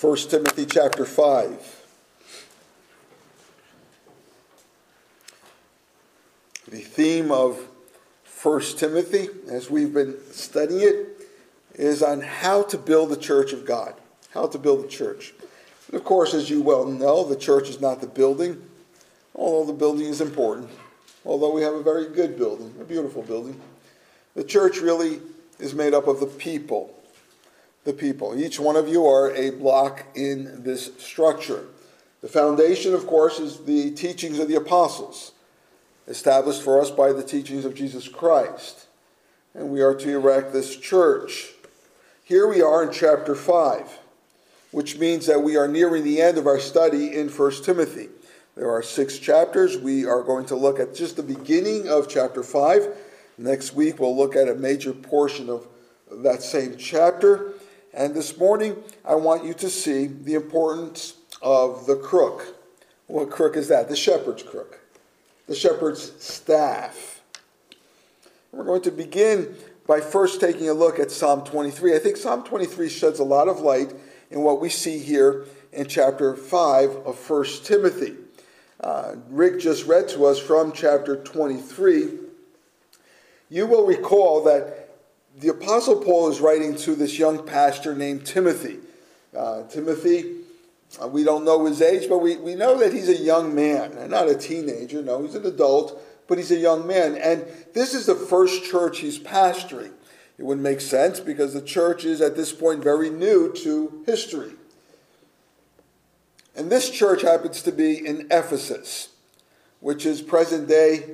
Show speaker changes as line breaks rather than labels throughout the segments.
1 Timothy chapter 5. The theme of 1 Timothy, as we've been studying it, is on how to build the church of God. How to build the church. And of course, as you well know, the church is not the building, although the building is important. Although we have a very good building, a beautiful building. The church really is made up of the people the people. Each one of you are a block in this structure. The foundation, of course, is the teachings of the apostles, established for us by the teachings of Jesus Christ. And we are to erect this church. Here we are in chapter 5, which means that we are nearing the end of our study in 1 Timothy. There are six chapters. We are going to look at just the beginning of chapter 5. Next week, we'll look at a major portion of that same chapter. And this morning, I want you to see the importance of the crook. What crook is that? The shepherd's crook, the shepherd's staff. We're going to begin by first taking a look at Psalm 23. I think Psalm 23 sheds a lot of light in what we see here in chapter 5 of 1 Timothy. Uh, Rick just read to us from chapter 23. You will recall that the Apostle Paul is writing to this young pastor named Timothy. Uh, Timothy, uh, we don't know his age, but we, we know that he's a young man, not a teenager. No, he's an adult, but he's a young man. And this is the first church he's pastoring. It wouldn't make sense because the church is at this point very new to history. And this church happens to be in Ephesus, which is present day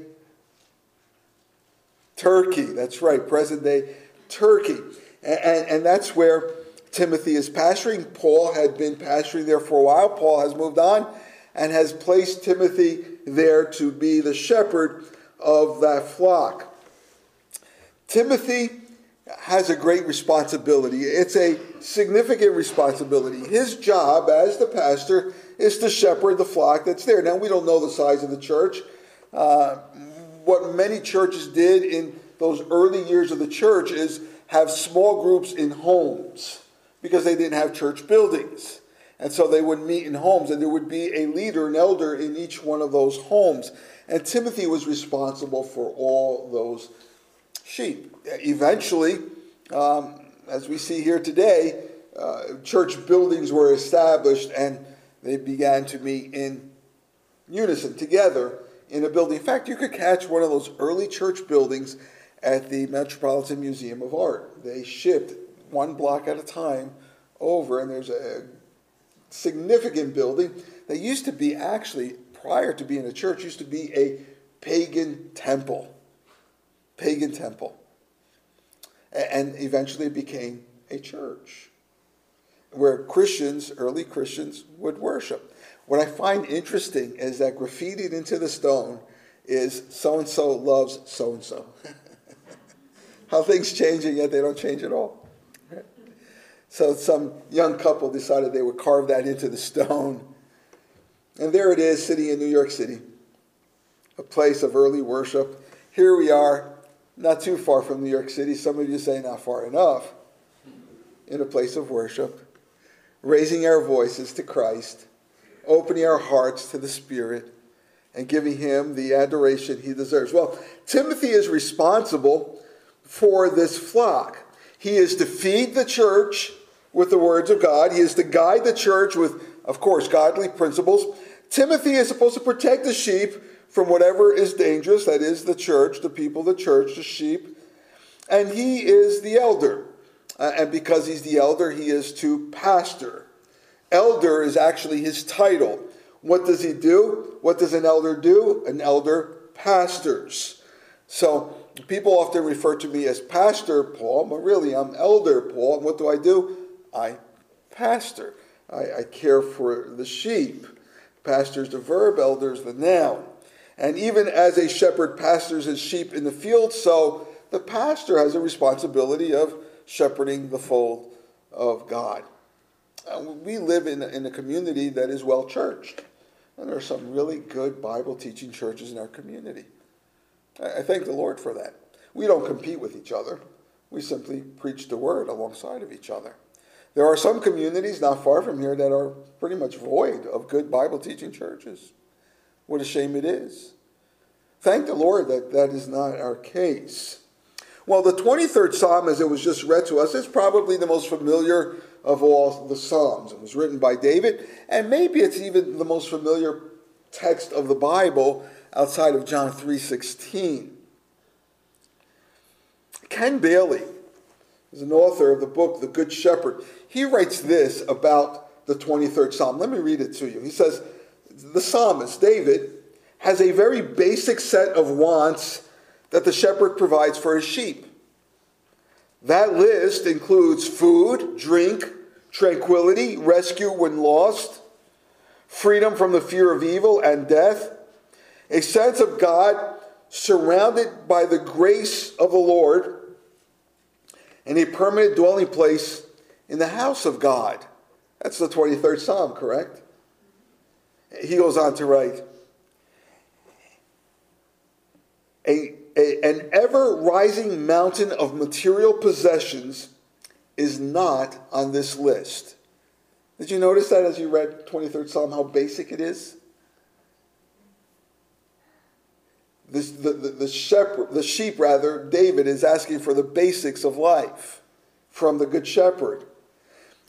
Turkey. That's right, present day Turkey. And, and, that's where Timothy is pastoring. Paul had been pastoring there for a while. Paul has moved on and has placed Timothy there to be the shepherd of that flock. Timothy has a great responsibility. It's a significant responsibility. His job as the pastor is to shepherd the flock that's there. Now, we don't know the size of the church. Uh, what many churches did in those early years of the church is have small groups in homes because they didn't have church buildings. And so they would meet in homes, and there would be a leader, an elder in each one of those homes. And Timothy was responsible for all those sheep. Eventually, um, as we see here today, uh, church buildings were established and they began to meet in unison together in a building. In fact, you could catch one of those early church buildings at the Metropolitan Museum of Art. They shipped one block at a time over, and there's a significant building that used to be actually, prior to being a church, used to be a pagan temple. Pagan temple. And eventually it became a church where Christians, early Christians, would worship. What I find interesting is that graffitied into the stone is so and so loves so and so. How things change and yet they don't change at all. So some young couple decided they would carve that into the stone. And there it is, sitting in New York City, a place of early worship. Here we are, not too far from New York City. Some of you say not far enough, in a place of worship, raising our voices to Christ, opening our hearts to the Spirit, and giving him the adoration he deserves. Well, Timothy is responsible for this flock. He is to feed the church with the words of God. He is to guide the church with, of course, godly principles. Timothy is supposed to protect the sheep from whatever is dangerous, that is, the church, the people, the church, the sheep. And he is the elder. Uh, and because he's the elder, he is to pastor. Elder is actually his title. What does he do? What does an elder do? An elder pastors. So people often refer to me as Pastor Paul, but really I'm Elder Paul. And what do I do? I pastor. I, I care for the sheep. Pastor's the verb, elder's the noun. And even as a shepherd pastors his sheep in the field, so the pastor has a responsibility of shepherding the fold of God. We live in, in a community that is well churched. And there are some really good Bible teaching churches in our community. I thank the Lord for that. We don't compete with each other. We simply preach the word alongside of each other. There are some communities not far from here that are pretty much void of good Bible teaching churches. What a shame it is. Thank the Lord that that is not our case. Well, the 23rd Psalm, as it was just read to us, is probably the most familiar of all the Psalms. It was written by David, and maybe it's even the most familiar text of the Bible outside of John 3:16. Ken Bailey is an author of the book The Good Shepherd. He writes this about the 23rd Psalm. Let me read it to you. He says, The psalmist, David, has a very basic set of wants that the shepherd provides for his sheep. That list includes food, drink, tranquility, rescue when lost, freedom from the fear of evil and death, a sense of God surrounded by the grace of the Lord, and a permanent dwelling place in the house of God. That's the 23rd Psalm, correct? He goes on to write a, a, an ever rising mountain of material possessions is not on this list. Did you notice that as you read 23rd Psalm, how basic it is? The, the, the, shepherd, the sheep, rather, David is asking for the basics of life from the Good Shepherd.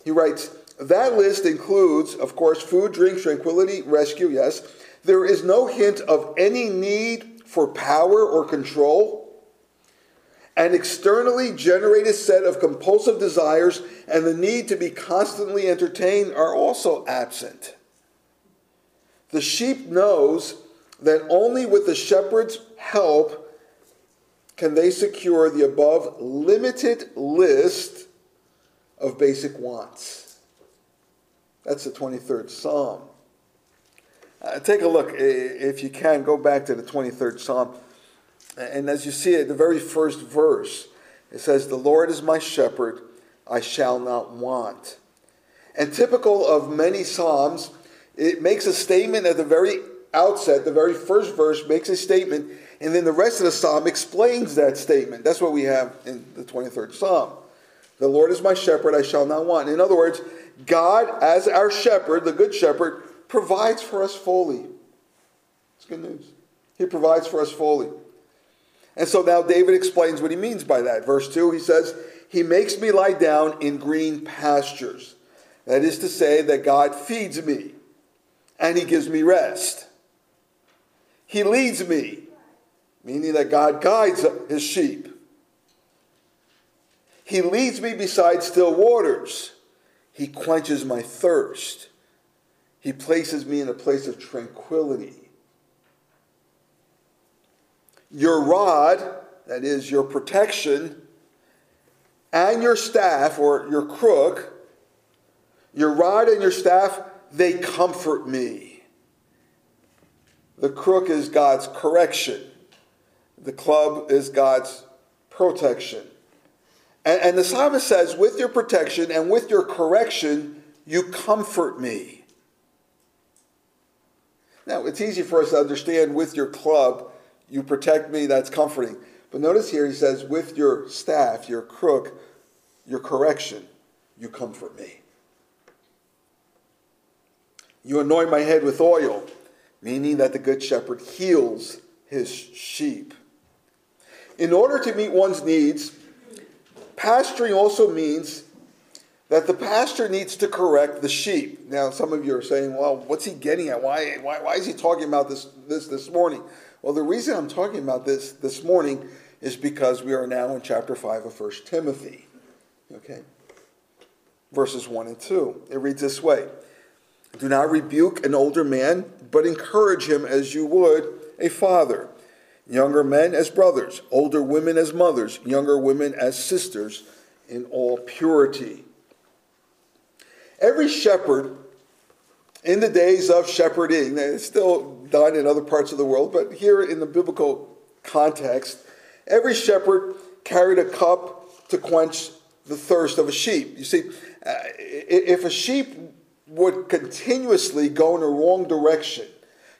He writes, that list includes, of course, food, drink, tranquility, rescue, yes. There is no hint of any need for power or control. An externally generated set of compulsive desires and the need to be constantly entertained are also absent. The sheep knows that only with the shepherd's help can they secure the above limited list of basic wants. That's the 23rd Psalm. Uh, take a look, if you can, go back to the 23rd Psalm. And as you see it, the very first verse, it says, The Lord is my shepherd, I shall not want. And typical of many Psalms, it makes a statement at the very outset, the very first verse makes a statement, and then the rest of the psalm explains that statement. That's what we have in the 23rd Psalm. The Lord is my shepherd, I shall not want. In other words, God, as our shepherd, the good shepherd, provides for us fully. It's good news. He provides for us fully. And so now David explains what he means by that. Verse 2, he says, He makes me lie down in green pastures. That is to say, that God feeds me and he gives me rest. He leads me, meaning that God guides his sheep. He leads me beside still waters. He quenches my thirst. He places me in a place of tranquility. Your rod, that is your protection, and your staff or your crook, your rod and your staff, they comfort me. The crook is God's correction. The club is God's protection. And, and, the psalmist says, with your protection and with your correction, you comfort me. Now, it's easy for us to understand with your club, you protect me, that's comforting. But notice here he says, with your staff, your crook, your correction, you comfort me. You anoint my head with oil meaning that the Good Shepherd heals his sheep. In order to meet one's needs, pasturing also means that the pastor needs to correct the sheep. Now, some of you are saying, well, what's he getting at? Why, why, why is he talking about this, this this morning? Well, the reason I'm talking about this this morning is because we are now in chapter 5 of 1 Timothy. Okay? Verses 1 and 2. It reads this way Do not rebuke an older man but encourage him as you would a father. Younger men as brothers, older women as mothers, younger women as sisters in all purity. Every shepherd in the days of shepherding, it's still done in other parts of the world, but here in the biblical context, every shepherd carried a cup to quench the thirst of a sheep. You see, uh, if a sheep would continuously go in a wrong direction,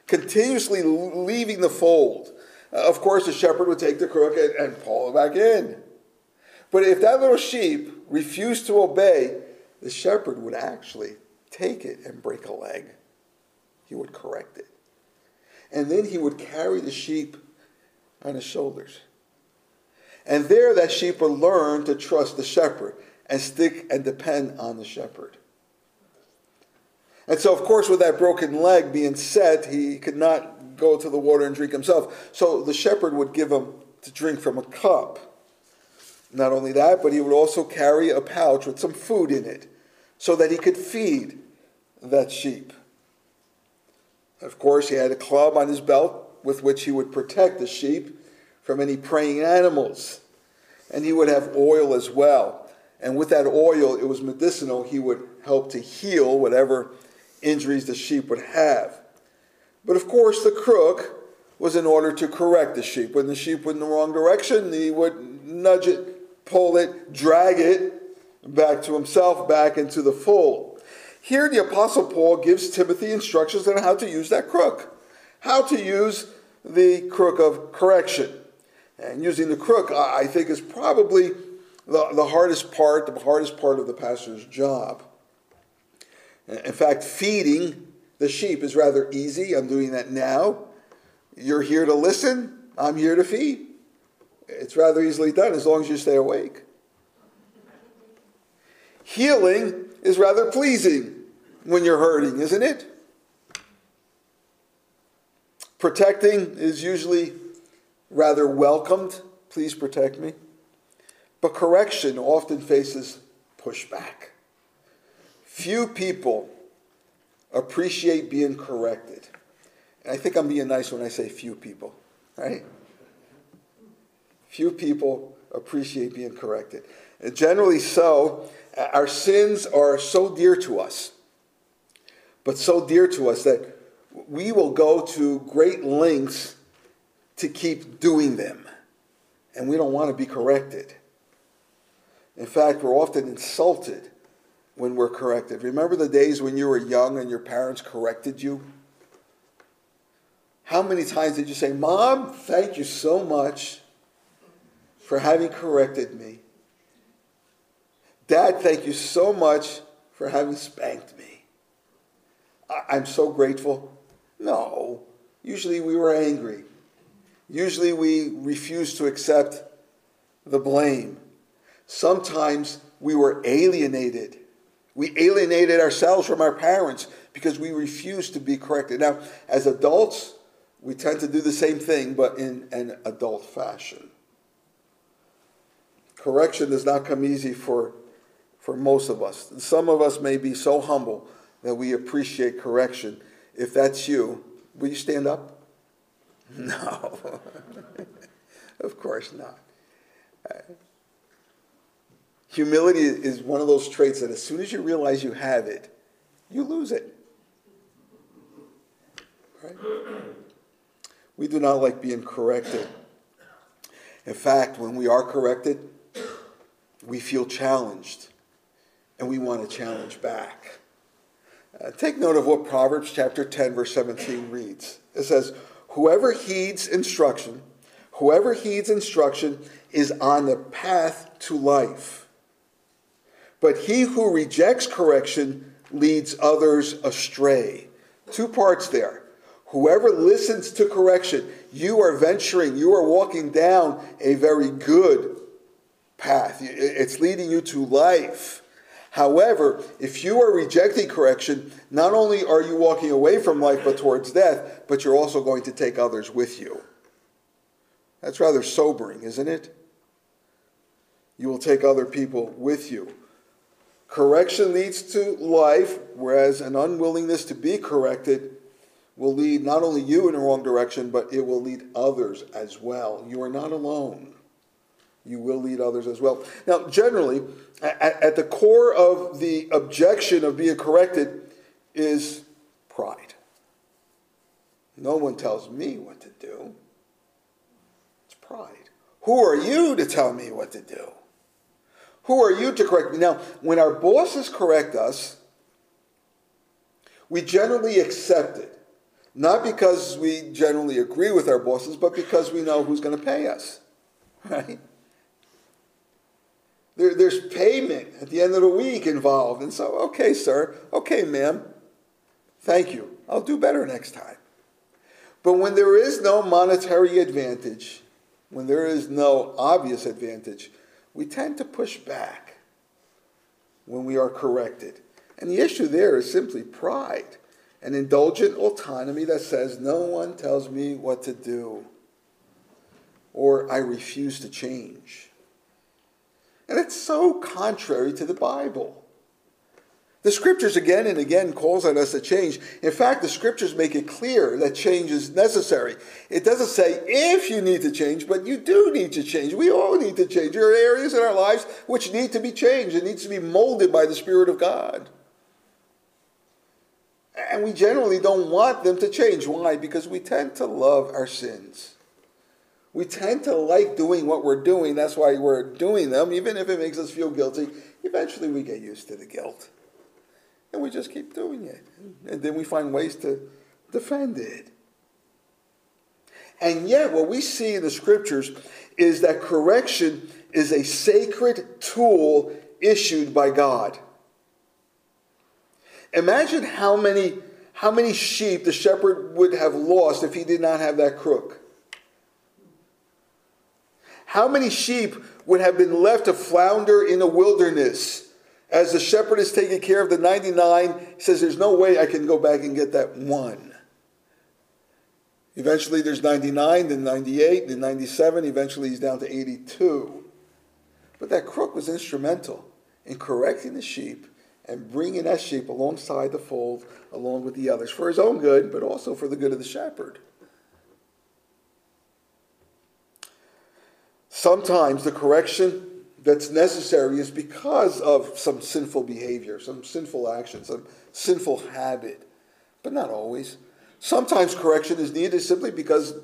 continuously leaving the fold. Uh, of course, the shepherd would take the crook and, and pull it back in. But if that little sheep refused to obey, the shepherd would actually take it and break a leg. He would correct it. And then he would carry the sheep on his shoulders. And there that sheep would learn to trust the shepherd and stick and depend on the shepherd. And so, of course, with that broken leg being set, he could not go to the water and drink himself. So the shepherd would give him to drink from a cup. Not only that, but he would also carry a pouch with some food in it so that he could feed that sheep. Of course, he had a club on his belt with which he would protect the sheep from any preying animals. And he would have oil as well. And with that oil, it was medicinal. He would help to heal whatever injuries the sheep would have. But of course, the crook was in order to correct the sheep. When the sheep went in the wrong direction, he would nudge it, pull it, drag it back to himself, back into the fold. Here, the Apostle Paul gives Timothy instructions on how to use that crook, how to use the crook of correction. And using the crook, I think, is probably the, the hardest part, the hardest part of the pastor's job. In fact, feeding the sheep is rather easy. I'm doing that now. You're here to listen, I'm here to feed. It's rather easily done as long as you stay awake. Healing is rather pleasing when you're hurting, isn't it? Protecting is usually rather welcomed. Please protect me. But correction often faces pushback. Few people appreciate being corrected. And I think I'm being nice when I say few people, right? Few people appreciate being corrected. And generally so, our sins are so dear to us, but so dear to us that we will go to great lengths to keep doing them. And we don't want to be corrected. In fact, we're often insulted when we're corrected. Remember the days when you were young and your parents corrected you? How many times did you say, Mom, thank you so much for having corrected me? Dad, thank you so much for having spanked me. I'm so grateful. No, usually we were angry. Usually we refused to accept the blame. Sometimes we were alienated we alienated ourselves from our parents because we refused to be corrected. Now, as adults, we tend to do the same thing, but in an adult fashion. Correction does not come easy for, for most of us. Some of us may be so humble that we appreciate correction. If that's you, will you stand up? No, of course not. Uh, Humility is one of those traits that as soon as you realize you have it, you lose it. Right? We do not like being corrected. In fact, when we are corrected, we feel challenged and we want to challenge back. Uh, take note of what Proverbs chapter 10, verse 17 reads. It says, Whoever heeds instruction, whoever heeds instruction is on the path to life but he who rejects correction leads others astray. Two parts there. Whoever listens to correction, you are venturing, you are walking down a very good path. It's leading you to life. However, if you are rejecting correction, not only are you walking away from life but towards death, but you're also going to take others with you. That's rather sobering, isn't it? You will take other people with you. Correction leads to life, whereas an unwillingness to be corrected will lead not only you in the wrong direction, but it will lead others as well. You are not alone. You will lead others as well. Now, generally, at, the core of the objection of being corrected is pride. No one tells me what to do. It's pride. Who are you to tell me what to do? Who are you to correct me? Now, when our bosses correct us, we generally accept it. Not because we generally agree with our bosses, but because we know who's going to pay us. Right? There, there's payment at the end of the week involved. And so, okay, sir, okay, ma'am, thank you. I'll do better next time. But when there is no monetary advantage, when there is no obvious advantage, we tend to push back when we are corrected. And the issue there is simply pride, an indulgent autonomy that says, No one tells me what to do, or I refuse to change. And it's so contrary to the Bible. The scriptures again and again calls on us to change. In fact, the scriptures make it clear that change is necessary. It doesn't say if you need to change, but you do need to change. We all need to change. There are areas in our lives which need to be changed. It needs to be molded by the Spirit of God. And we generally don't want them to change. Why? Because we tend to love our sins. We tend to like doing what we're doing. That's why we're doing them, even if it makes us feel guilty. Eventually, we get used to the guilt and we just keep doing it. And then we find ways to defend it. And yet, what we see in the scriptures is that correction is a sacred tool issued by God. Imagine how many, how many sheep the shepherd would have lost if he did not have that crook. How many sheep would have been left to flounder in the wilderness as the shepherd is taking care of the 99, he says, There's no way I can go back and get that one. Eventually, there's 99, then 98, then 97. Eventually, he's down to 82. But that crook was instrumental in correcting the sheep and bringing that sheep alongside the fold, along with the others, for his own good, but also for the good of the shepherd. Sometimes the correction that's necessary is because of some sinful behavior, some sinful action, some sinful habit, but not always. Sometimes correction is needed simply because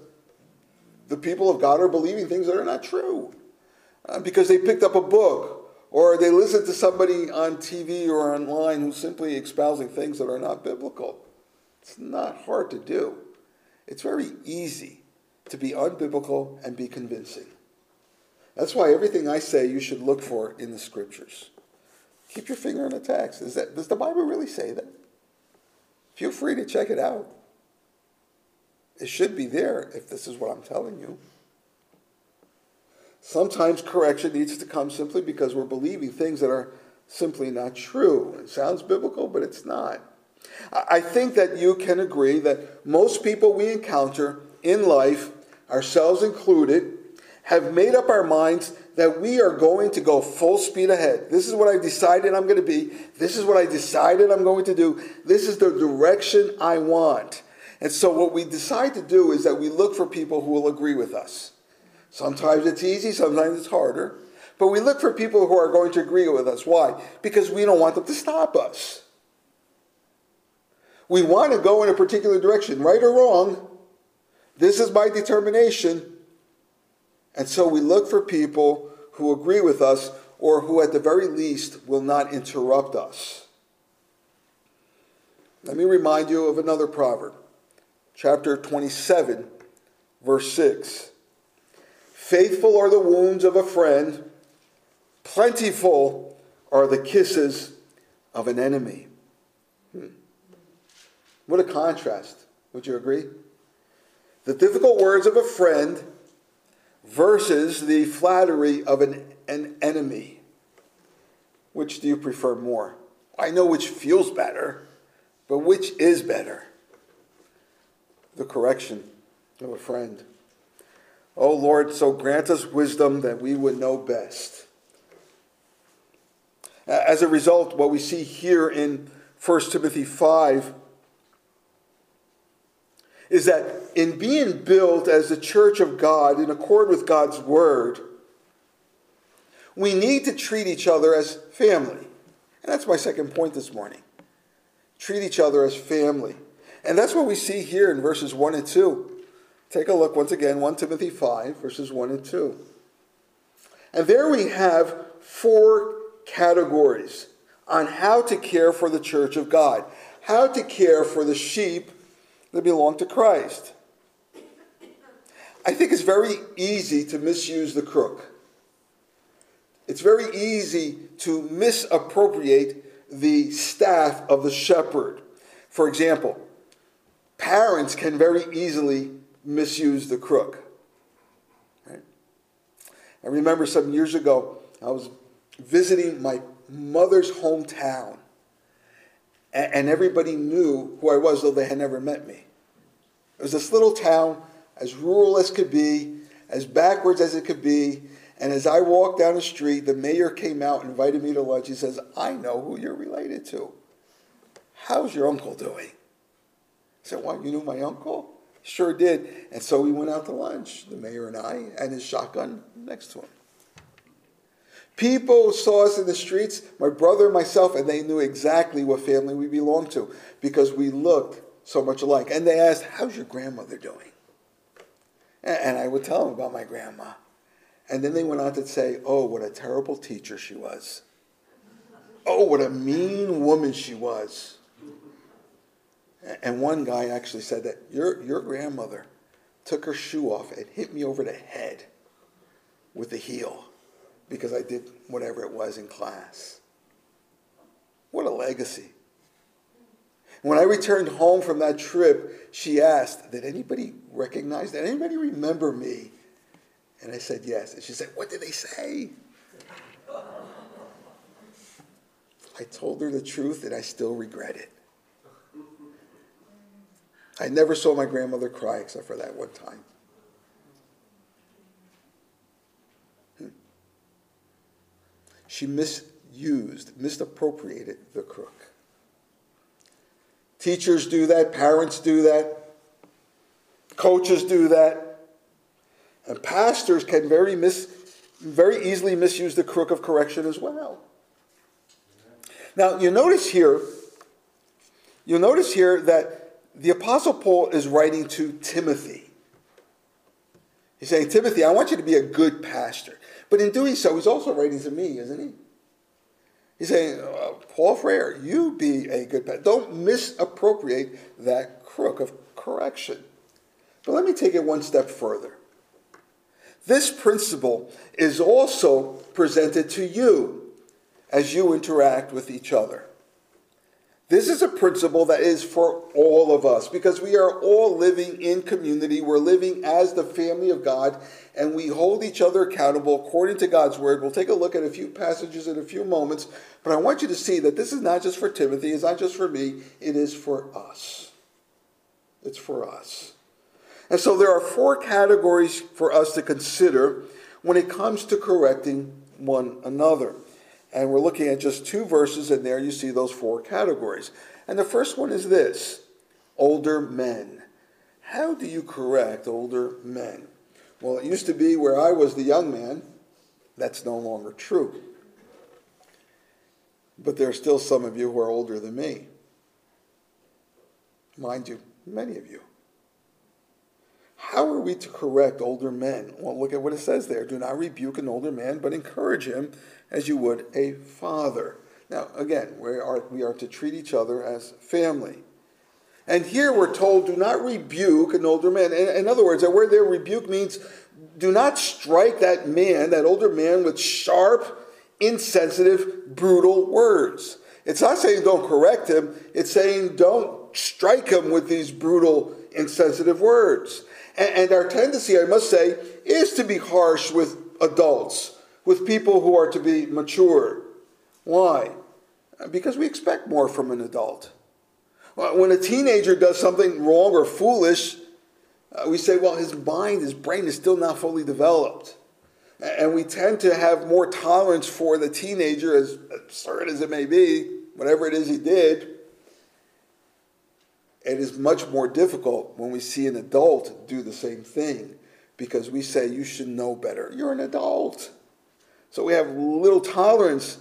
the people of God are believing things that are not true, uh, because they picked up a book or they listen to somebody on TV or online who's simply espousing things that are not biblical. It's not hard to do. It's very easy to be unbiblical and be convincing. That's why everything I say you should look for in the scriptures. Keep your finger on the text. Is that, does the Bible really say that? Feel free to check it out. It should be there if this is what I'm telling you. Sometimes correction needs to come simply because we're believing things that are simply not true. It sounds biblical, but it's not. I think that you can agree that most people we encounter in life, ourselves included, have made up our minds that we are going to go full speed ahead. This is what I've decided I'm going to be. This is what I decided I'm going to do. This is the direction I want. And so, what we decide to do is that we look for people who will agree with us. Sometimes it's easy, sometimes it's harder. But we look for people who are going to agree with us. Why? Because we don't want them to stop us. We want to go in a particular direction, right or wrong. This is my determination. And so we look for people who agree with us or who, at the very least, will not interrupt us. Let me remind you of another proverb, chapter 27, verse 6. Faithful are the wounds of a friend, plentiful are the kisses of an enemy. Hmm. What a contrast. Would you agree? The difficult words of a friend versus the flattery of an, an enemy. Which do you prefer more? I know which feels better, but which is better? The correction of a friend. Oh Lord, so grant us wisdom that we would know best. As a result, what we see here in 1 Timothy 5 is that in being built as the church of God in accord with God's word, we need to treat each other as family. And that's my second point this morning. Treat each other as family. And that's what we see here in verses 1 and 2. Take a look once again, 1 Timothy 5, verses 1 and 2. And there we have four categories on how to care for the church of God, how to care for the sheep that belong to Christ. I think it's very easy to misuse the crook. it's very easy to misappropriate the staff of the shepherd. For example, parents can very easily misuse the crook. Right? I remember some years ago, I was visiting my mother's hometown, and everybody knew who I was, though they had never met me. It was this little town, as rural as could be, as backwards as it could be, and as I walked down the street, the mayor came out and invited me to lunch. He says, I know who you're related to. How's your uncle doing? I said, What, you knew my uncle? Sure did. And so we went out to lunch, the mayor and I, and his shotgun next to him. People saw us in the streets, my brother and myself, and they knew exactly what family we belonged to because we looked so much alike. And they asked, How's your grandmother doing? And I would tell them about my grandma. And then they went on to say, oh, what a terrible teacher she was. Oh, what a mean woman she was. And one guy actually said that your, your grandmother took her shoe off and hit me over the head with the heel because I did whatever it was in class. What a legacy. When I returned home from that trip, she asked, Did anybody recognize, did anybody remember me? And I said, Yes. And she said, What did they say? I told her the truth and I still regret it. I never saw my grandmother cry except for that one time. She misused, misappropriated the crook. Teachers do that, parents do that, coaches do that. And pastors can very, mis, very easily misuse the crook of correction as well. Now, you notice here, you'll notice here that the Apostle Paul is writing to Timothy. He's saying, Timothy, I want you to be a good pastor. But in doing so, he's also writing to me, isn't he? He's saying, uh, Paul Freire, you be a good pastor. Don't misappropriate that crook of correction. But let me take it one step further. This principle is also presented to you as you interact with each other. This is a principle that is for all of us because we are all living in community. We're living as the family of God and we hold each other accountable according to God's word. We'll take a look at a few passages in a few moments, but I want you to see that this is not just for Timothy, it's not just for me, it is for us. It's for us. And so there are four categories for us to consider when it comes to correcting one another. And we're looking at just two verses, and there you see those four categories. And the first one is this older men. How do you correct older men? Well, it used to be where I was the young man. That's no longer true. But there are still some of you who are older than me. Mind you, many of you. How are we to correct older men? Well, look at what it says there. Do not rebuke an older man, but encourage him as you would a father. Now, again, we are, we are to treat each other as family. And here we're told, do not rebuke an older man. In, in other words, that word there, rebuke means do not strike that man, that older man, with sharp, insensitive, brutal words. It's not saying don't correct him, it's saying don't strike him with these brutal, insensitive words. And, and our tendency, I must say, is to be harsh with adults with people who are to be mature. Why? Because we expect more from an adult. When a teenager does something wrong or foolish, uh, we say, well, his mind, his brain is still not fully developed. And we tend to have more tolerance for the teenager, as absurd as it may be, whatever it is he did. It is much more difficult when we see an adult do the same thing because we say, you should know better. You're an adult. So we have little tolerance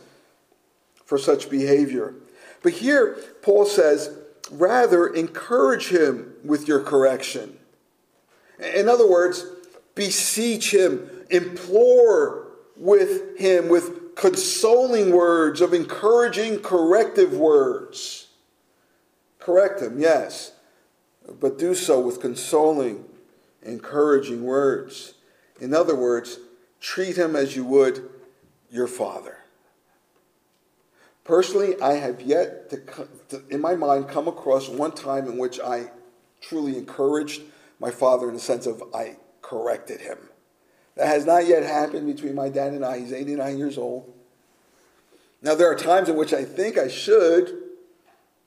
for such behavior. But here, Paul says, rather encourage him with your correction. In other words, beseech him, implore with him with consoling words of encouraging, corrective words. Correct him, yes, but do so with consoling, encouraging words. In other words, treat him as you would your father. Personally, I have yet to, to, in my mind, come across one time in which I truly encouraged my father in the sense of I corrected him. That has not yet happened between my dad and I. He's 89 years old. Now, there are times in which I think I should,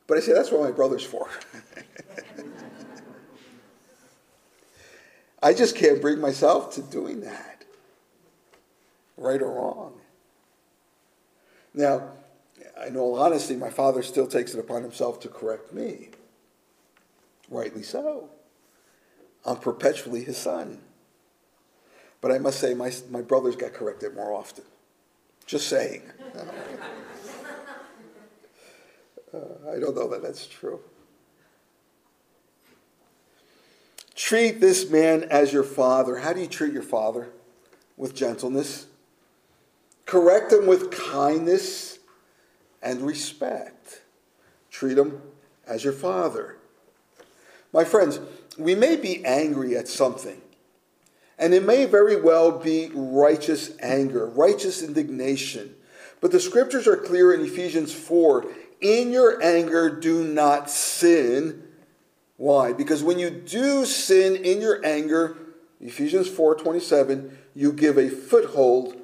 but I say that's what my brother's for. I just can't bring myself to doing that, right or wrong. Now, in all honesty, my father still takes it upon himself to correct me. Rightly so. I'm perpetually his son. But I must say, my, my brothers got corrected more often. Just saying. uh, I don't know that that's true. Treat this man as your father. How do you treat your father? With gentleness. Correct them with kindness and respect. Treat them as your father. My friends, we may be angry at something and it may very well be righteous anger, righteous indignation. But the scriptures are clear in Ephesians 4 in your anger, do not sin. Why? Because when you do sin in your anger, Ephesians 4 27, you give a foothold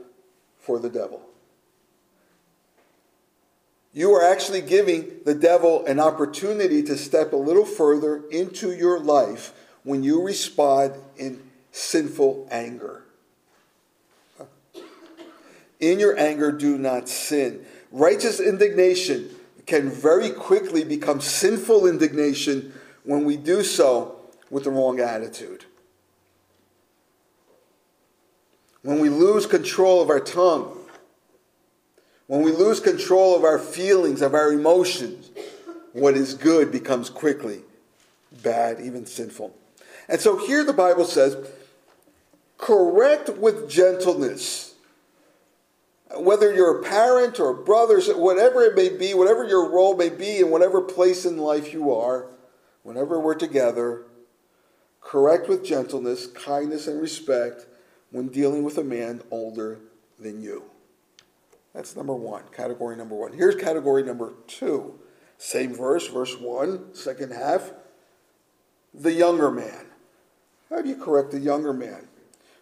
for the devil. You are actually giving the devil an opportunity to step a little further into your life when you respond in sinful anger. In your anger, do not sin. Righteous indignation can very quickly become sinful indignation when we do so with the wrong attitude. When we lose control of our tongue, when we lose control of our feelings, of our emotions, what is good becomes quickly bad, even sinful. And so here the Bible says correct with gentleness. Whether you're a parent or a brother, whatever it may be, whatever your role may be, in whatever place in life you are, whenever we're together, correct with gentleness, kindness, and respect when dealing with a man older than you. That's number one, category number one. Here's category number two. Same verse, verse one, second half. The younger man. How do you correct the younger man?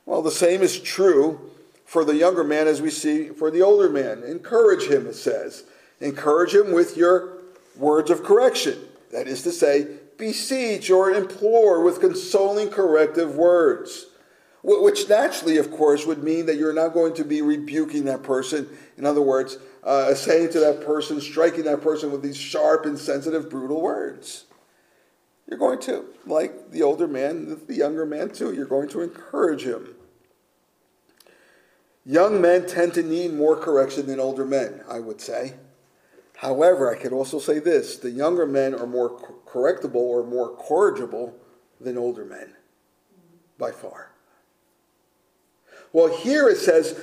Well, the same is true for the younger man as we see for the older man. Encourage him, it says. Encourage him with your words of correction. That is to say, beseech or implore with consoling corrective words. Which naturally, of course, would mean that you're not going to be rebuking that person. In other words, uh, saying to that person, striking that person with these sharp, insensitive, brutal words. You're going to, like the older man, the younger man too, you're going to encourage him. Young men tend to need more correction than older men, I would say. However, I could also say this the younger men are more correctable or more corrigible than older men, by far. Well, here it says,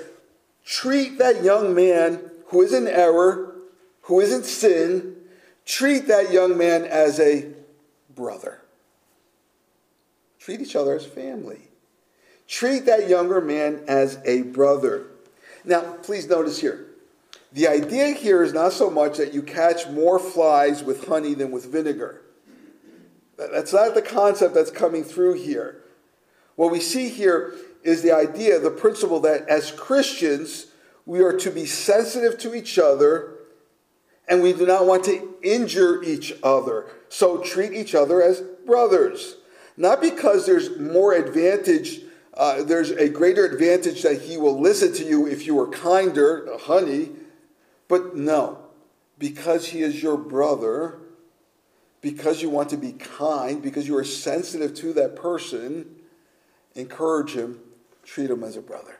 treat that young man who is in error, who is in sin, treat that young man as a brother. Treat each other as family. Treat that younger man as a brother. Now, please notice here. The idea here is not so much that you catch more flies with honey than with vinegar. That's not the concept that's coming through here. What we see here is the idea, the principle that as Christians, we are to be sensitive to each other and we do not want to injure each other. So treat each other as brothers. Not because there's more advantage uh, there's a greater advantage that he will listen to you if you are kinder, honey. But no, because he is your brother, because you want to be kind, because you are sensitive to that person, encourage him, treat him as a brother.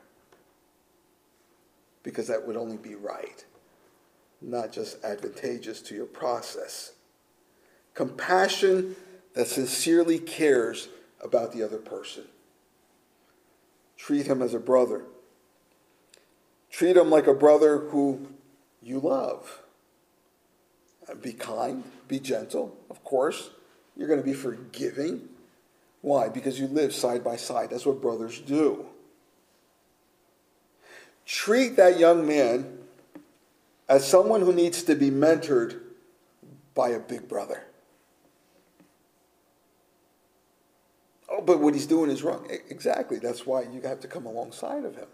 Because that would only be right, not just advantageous to your process. Compassion that sincerely cares about the other person. Treat him as a brother. Treat him like a brother who you love. Be kind, be gentle, of course. You're going to be forgiving. Why? Because you live side by side. That's what brothers do. Treat that young man as someone who needs to be mentored by a big brother. Oh, but what he's doing is wrong. Exactly. That's why you have to come alongside of him.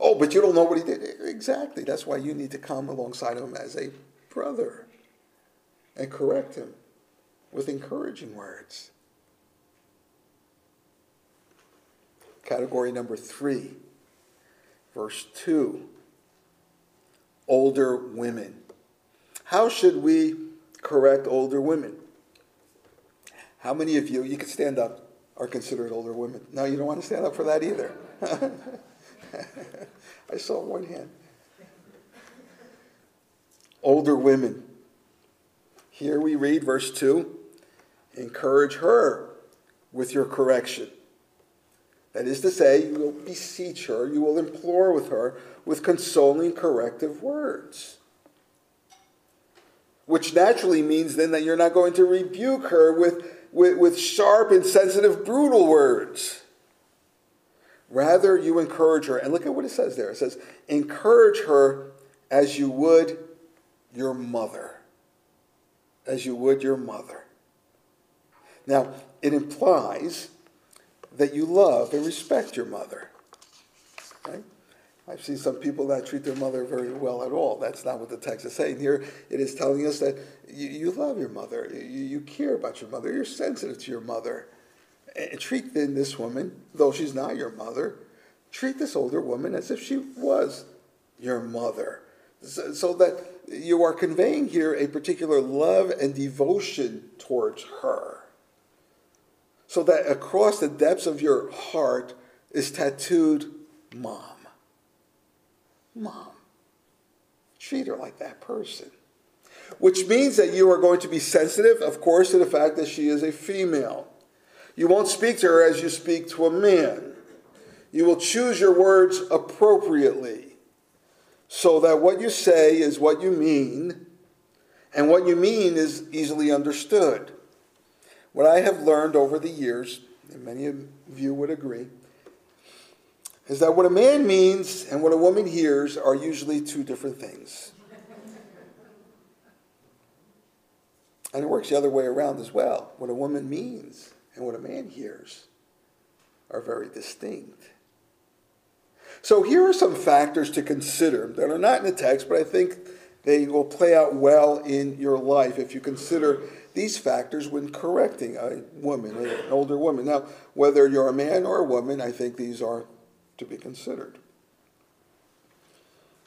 Oh, but you don't know what he did. Exactly. That's why you need to come alongside of him as a brother and correct him with encouraging words. Category number three, verse 2 older women. How should we correct older women? How many of you, you can stand up, are considered older women? No, you don't want to stand up for that either. I saw one hand. Older women. Here we read verse 2 encourage her with your correction. That is to say, you will beseech her, you will implore with her with consoling corrective words. Which naturally means then that you're not going to rebuke her with, with, with sharp, insensitive, brutal words. Rather, you encourage her. And look at what it says there. It says, encourage her as you would your mother. As you would your mother. Now, it implies that you love and respect your mother. Right? I've seen some people that treat their mother very well at all. That's not what the text is saying. Here it is telling us that you, you love your mother, you, you care about your mother, you're sensitive to your mother. And treat then this woman, though she's not your mother, treat this older woman as if she was your mother. So, so that you are conveying here a particular love and devotion towards her so that across the depths of your heart is tattooed mom. Mom. Treat her like that person. Which means that you are going to be sensitive, of course, to the fact that she is a female. You won't speak to her as you speak to a man. You will choose your words appropriately so that what you say is what you mean, and what you mean is easily understood. What I have learned over the years, and many of you would agree, is that what a man means and what a woman hears are usually two different things. And it works the other way around as well. What a woman means and what a man hears are very distinct. So here are some factors to consider that are not in the text, but I think they will play out well in your life if you consider these factors when correcting a woman, an older woman. Now, whether you're a man or a woman, I think these are to be considered.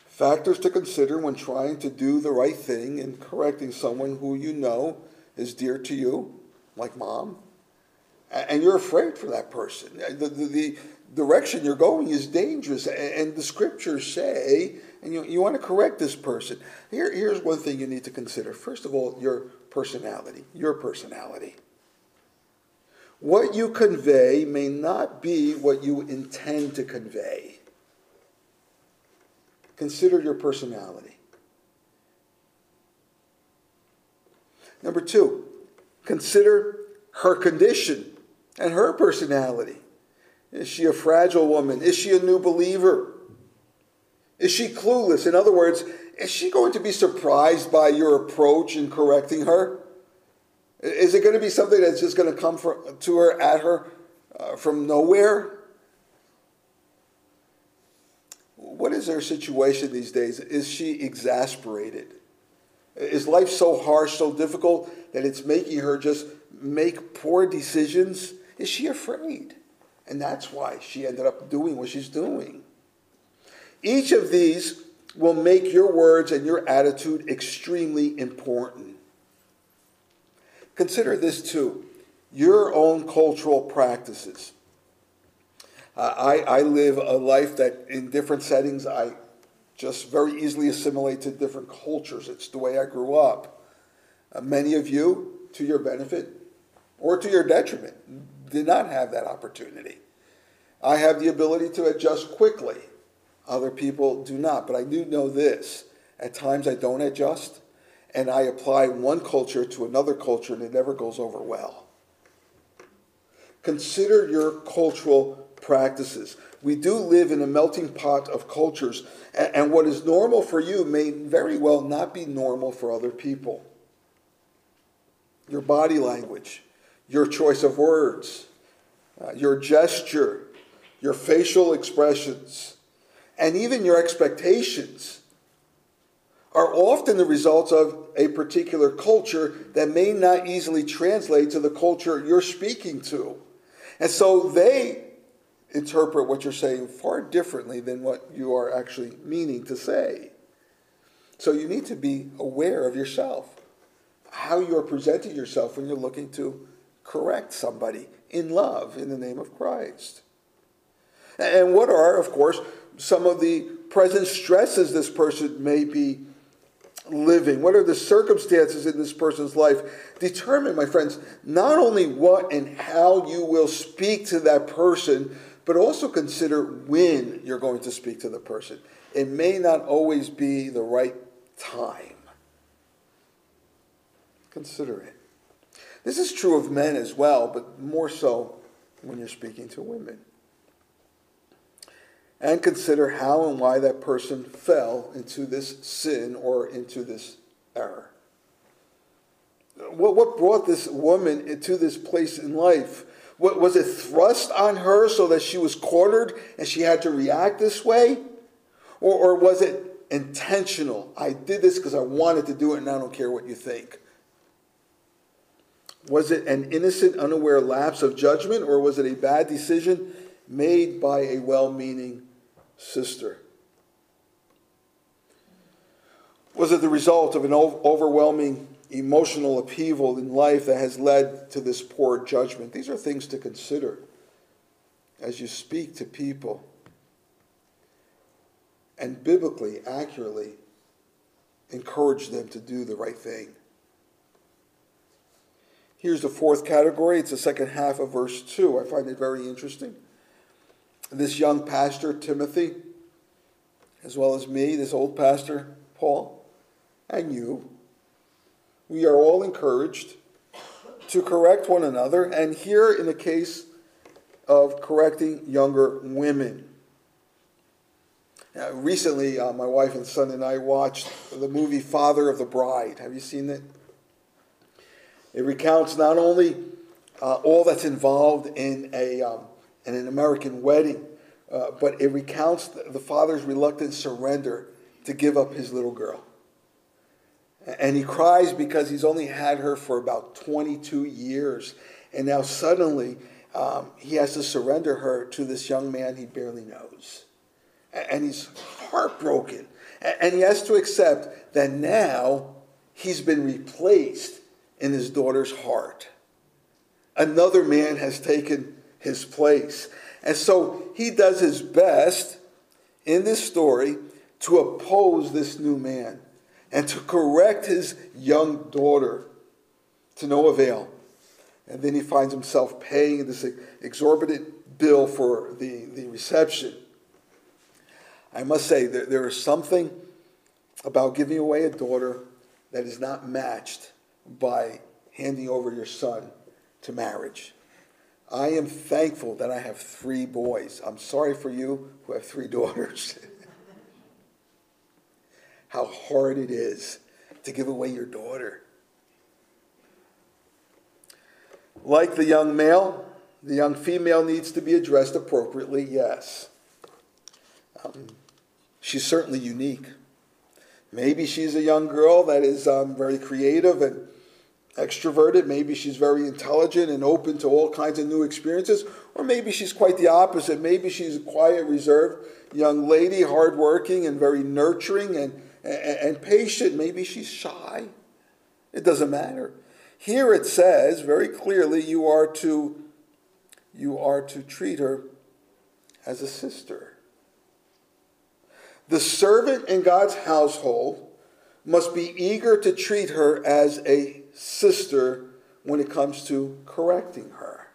Factors to consider when trying to do the right thing and correcting someone who you know is dear to you, like mom, and you're afraid for that person. Uh, the, the, the direction you're going is dangerous, and the scriptures say, and you, you want to correct this person. Here, here's one thing you need to consider. First of all, your personality, your personality. What you convey may not be what you intend to convey. Consider your personality. Number two, consider her condition and her personality. Is she a fragile woman? Is she a new believer? Is she clueless? In other words, is she going to be surprised by your approach in correcting her? Is it going to be something that's just going to come for, to her at her uh, from nowhere? What is her situation these days? Is she exasperated? Is life so harsh, so difficult that it's making her just make poor decisions? Is she afraid? And that's why she ended up doing what she's doing. Each of these will make your words and your attitude extremely important. Consider this too your own cultural practices. Uh, I, I live a life that in different settings I just very easily assimilate to different cultures. It's the way I grew up. Uh, many of you, to your benefit or to your detriment, did not have that opportunity. I have the ability to adjust quickly other people do not. But I do know this at times I don't adjust, and I apply one culture to another culture, and it never goes over well. consider your cultural practices. We do live in a melting pot of cultures, and what is normal for you may very well not be normal for other people. Your body language, your choice of words, uh, your gesture, your facial expressions, and even your expectations are often the results of a particular culture that may not easily translate to the culture you're speaking to. And so they interpret what you're saying far differently than what you are actually meaning to say. So you need to be aware of yourself, how you are presenting yourself when you're looking to correct somebody in love in the name of Christ. And what are, of course, some of the present stresses this person may be living? What are the circumstances in this person's life? Determine, my friends, not only what and how you will speak to that person, but also consider when you're going to speak to the person. It may not always be the right time. Consider it. This is true of men as well, but more so when you're speaking to women. And consider how and why that person fell into this sin or into this error. What, what brought this woman into this place in life? What, was it thrust on her so that she was cornered and she had to react this way? Or, or was it intentional? I did this because I wanted to do it and I don't care what you think. Was it an innocent, unaware lapse of judgment, or was it a bad decision made by a well meaning sister? Was it the result of an overwhelming emotional upheaval in life that has led to this poor judgment? These are things to consider as you speak to people and biblically, accurately encourage them to do the right thing. Here's the fourth category. It's the second half of verse 2. I find it very interesting. This young pastor, Timothy, as well as me, this old pastor, Paul, and you, we are all encouraged to correct one another, and here in the case of correcting younger women. Now, recently, uh, my wife and son and I watched the movie Father of the Bride. Have you seen it? It recounts not only uh, all that's involved in, a, um, in an American wedding, uh, but it recounts the father's reluctant surrender to give up his little girl. And he cries because he's only had her for about 22 years. And now suddenly um, he has to surrender her to this young man he barely knows. And he's heartbroken. And he has to accept that now he's been replaced in his daughter's heart. Another man has taken his place. And so he does his best in this story to oppose this new man and to correct his young daughter to no avail. And then he finds himself paying this exorbitant bill for the, the reception. I must say, there, there is something about giving away a daughter that is not matched by handing over your son to marriage. I am thankful that I have three boys. I'm sorry for you who have three daughters. How hard it is to give away your daughter. Like the young male, the young female needs to be addressed appropriately, yes. Um, she's certainly unique. Maybe she's a young girl that is um, very creative and extroverted. Maybe she's very intelligent and open to all kinds of new experiences. Or maybe she's quite the opposite. Maybe she's a quiet, reserved young lady, hardworking and very nurturing and, and, and patient. Maybe she's shy. It doesn't matter. Here it says very clearly you are to you are to treat her as a sister. The servant in God's household must be eager to treat her as a sister when it comes to correcting her.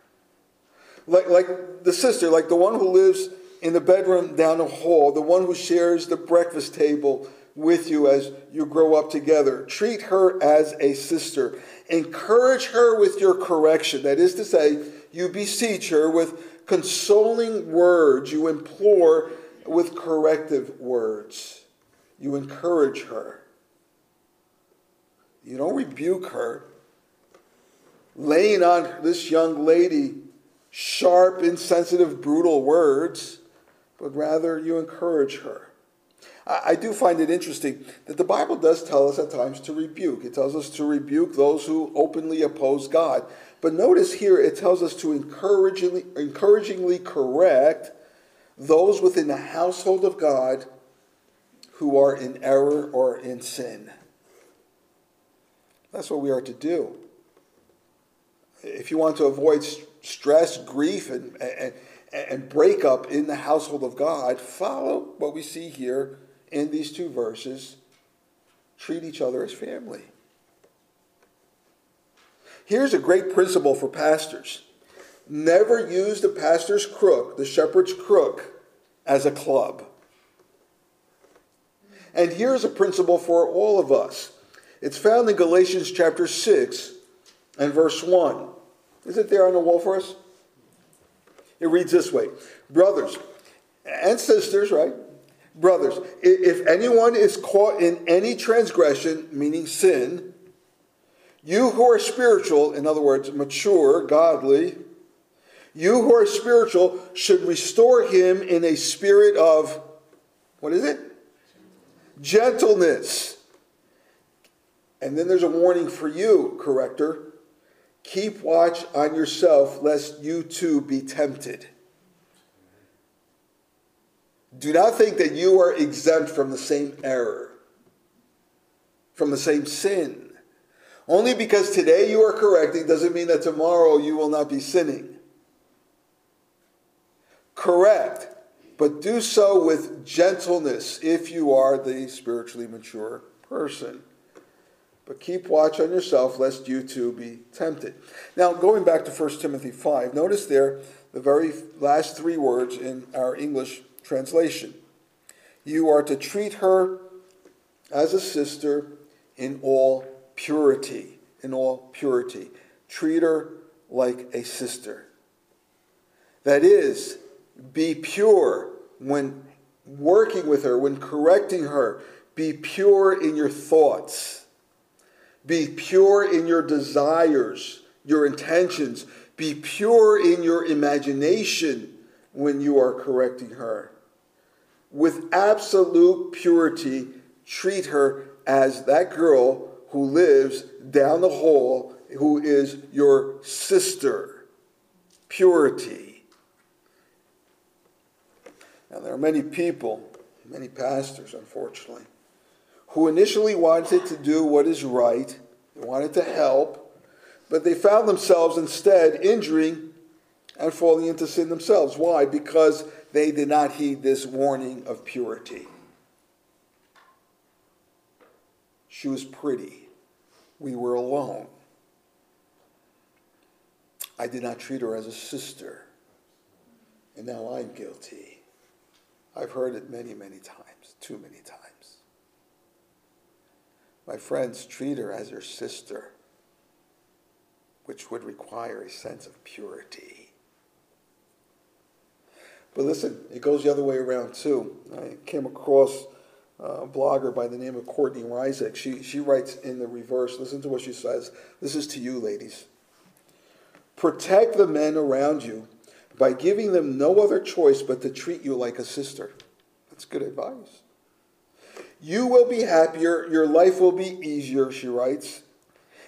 Like, like the sister, like the one who lives in the bedroom down the hall, the one who shares the breakfast table with you as you grow up together. Treat her as a sister. Encourage her with your correction. That is to say, you beseech her with consoling words. You implore with corrective words. You encourage her. You don't rebuke her. Laying on this young lady sharp, insensitive, brutal words, but rather you encourage her. I do find it interesting that the Bible does tell us at times to rebuke. It tells us to rebuke those who openly oppose God. But notice here it tells us to encouragingly, encouragingly correct those within the household of God who are in error or in sin. That's what we are to do. If you want to avoid stress, grief, and, and, and breakup in the household of God, follow what we see here in these two verses. Treat each other as family. Here's a great principle for pastors never use the pastor's crook, the shepherd's crook, as a club. And here's a principle for all of us it's found in Galatians chapter 6 and verse 1. Is it there on the wall for us? It reads this way Brothers and sisters, right? Brothers, if anyone is caught in any transgression, meaning sin, you who are spiritual, in other words, mature, godly, you who are spiritual should restore him in a spirit of, what is it? Gentleness. And then there's a warning for you, corrector. Keep watch on yourself, lest you too be tempted. Do not think that you are exempt from the same error, from the same sin. Only because today you are correcting doesn't mean that tomorrow you will not be sinning. Correct, but do so with gentleness if you are the spiritually mature person. But keep watch on yourself, lest you too be tempted. Now, going back to 1 Timothy 5, notice there the very last three words in our English translation. You are to treat her as a sister in all purity. In all purity. Treat her like a sister. That is, be pure when working with her, when correcting her. Be pure in your thoughts be pure in your desires, your intentions. Be pure in your imagination when you are correcting her. With absolute purity, treat her as that girl who lives down the hall, who is your sister. Purity. Now, there are many people, many pastors, unfortunately, who initially wanted to do what is right, they wanted to help, but they found themselves instead injuring and falling into sin themselves. Why? Because they did not heed this warning of purity. She was pretty. We were alone. I did not treat her as a sister. And now I'm guilty. I've heard it many, many times, too many times. My friends, treat her as your sister, which would require a sense of purity. But listen, it goes the other way around too. I came across a blogger by the name of Courtney Reissig. She, she writes in the reverse. Listen to what she says. This is to you, ladies. Protect the men around you by giving them no other choice but to treat you like a sister. That's good advice. You will be happier, your life will be easier, she writes.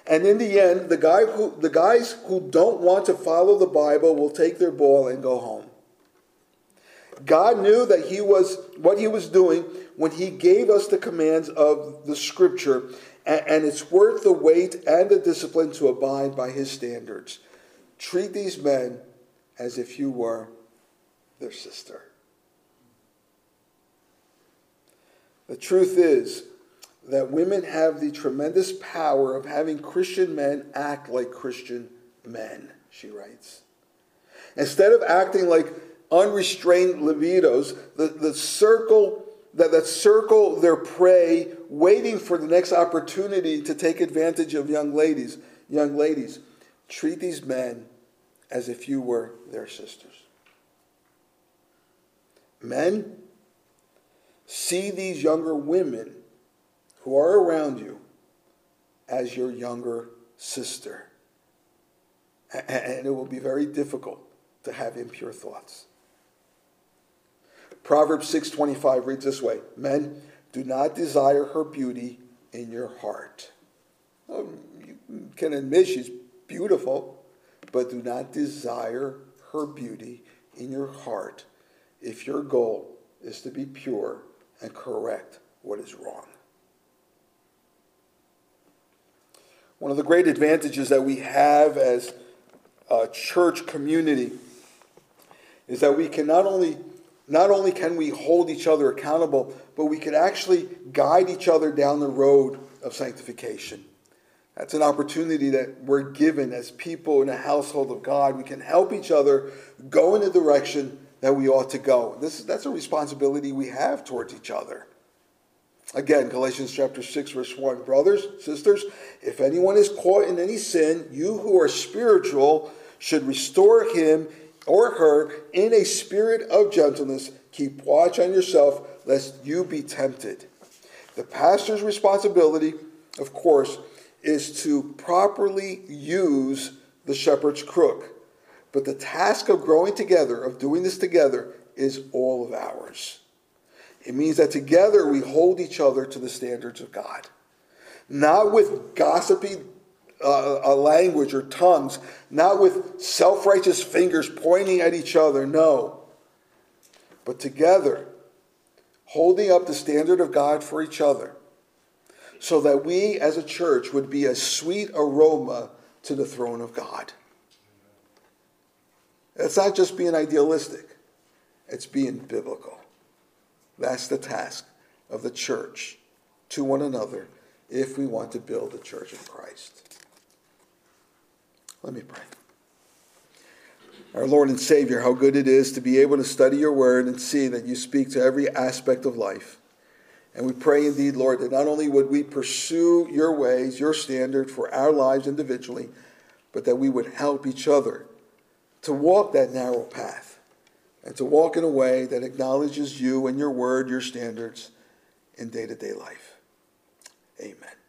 And in the end, the, guy who, the guys who don't want to follow the Bible will take their ball and go home. God knew that he was what he was doing when he gave us the commands of the scripture, and, and it's worth the wait and the discipline to abide by his standards. Treat these men as if you were their sister. The truth is that women have the tremendous power of having Christian men act like Christian men, she writes. Instead of acting like unrestrained libidos, the, the circle that, that circle their prey, waiting for the next opportunity to take advantage of young ladies. Young ladies, treat these men as if you were their sisters. Men, see these younger women who are around you as your younger sister. And it will be very difficult to have impure thoughts. Proverbs 6:25 reads this way: Men, do not desire her beauty in your heart. Well, you can admit she's beautiful, but do not desire her beauty in your heart if your goal is to be pure and correct what is wrong. One of the great advantages that we have as a church community is that we can not only not only can we hold each other accountable, but we can actually guide each other down the road of sanctification. That's an opportunity that we're given as people in a household of God. We can help each other go in the direction that we ought to go. This, that's a responsibility we have towards each other. Again, Galatians chapter 6, verse 1. Brothers, sisters, if anyone is caught in any sin, you who are spiritual should restore him or her in a spirit of gentleness. Keep watch on yourself, lest you be tempted. The pastor's responsibility, of course, is to properly use the shepherd's crook. But the task of growing together, of doing this together, is all of ours. It means that together we hold each other to the standards of God. Not with gossipy uh, language or tongues, not with self righteous fingers pointing at each other, no. But together, holding up the standard of God for each other, so that we as a church would be a sweet aroma to the throne of God. It's not just being idealistic, it's being biblical. That's the task of the church to one another if we want to build the church of Christ. Let me pray. Our Lord and Savior, how good it is to be able to study your word and see that you speak to every aspect of life. And we pray indeed, Lord, that not only would we pursue your ways, your standard for our lives individually, but that we would help each other to walk that narrow path and to walk in a way that acknowledges you and your word, your standards in day to day life. Amen.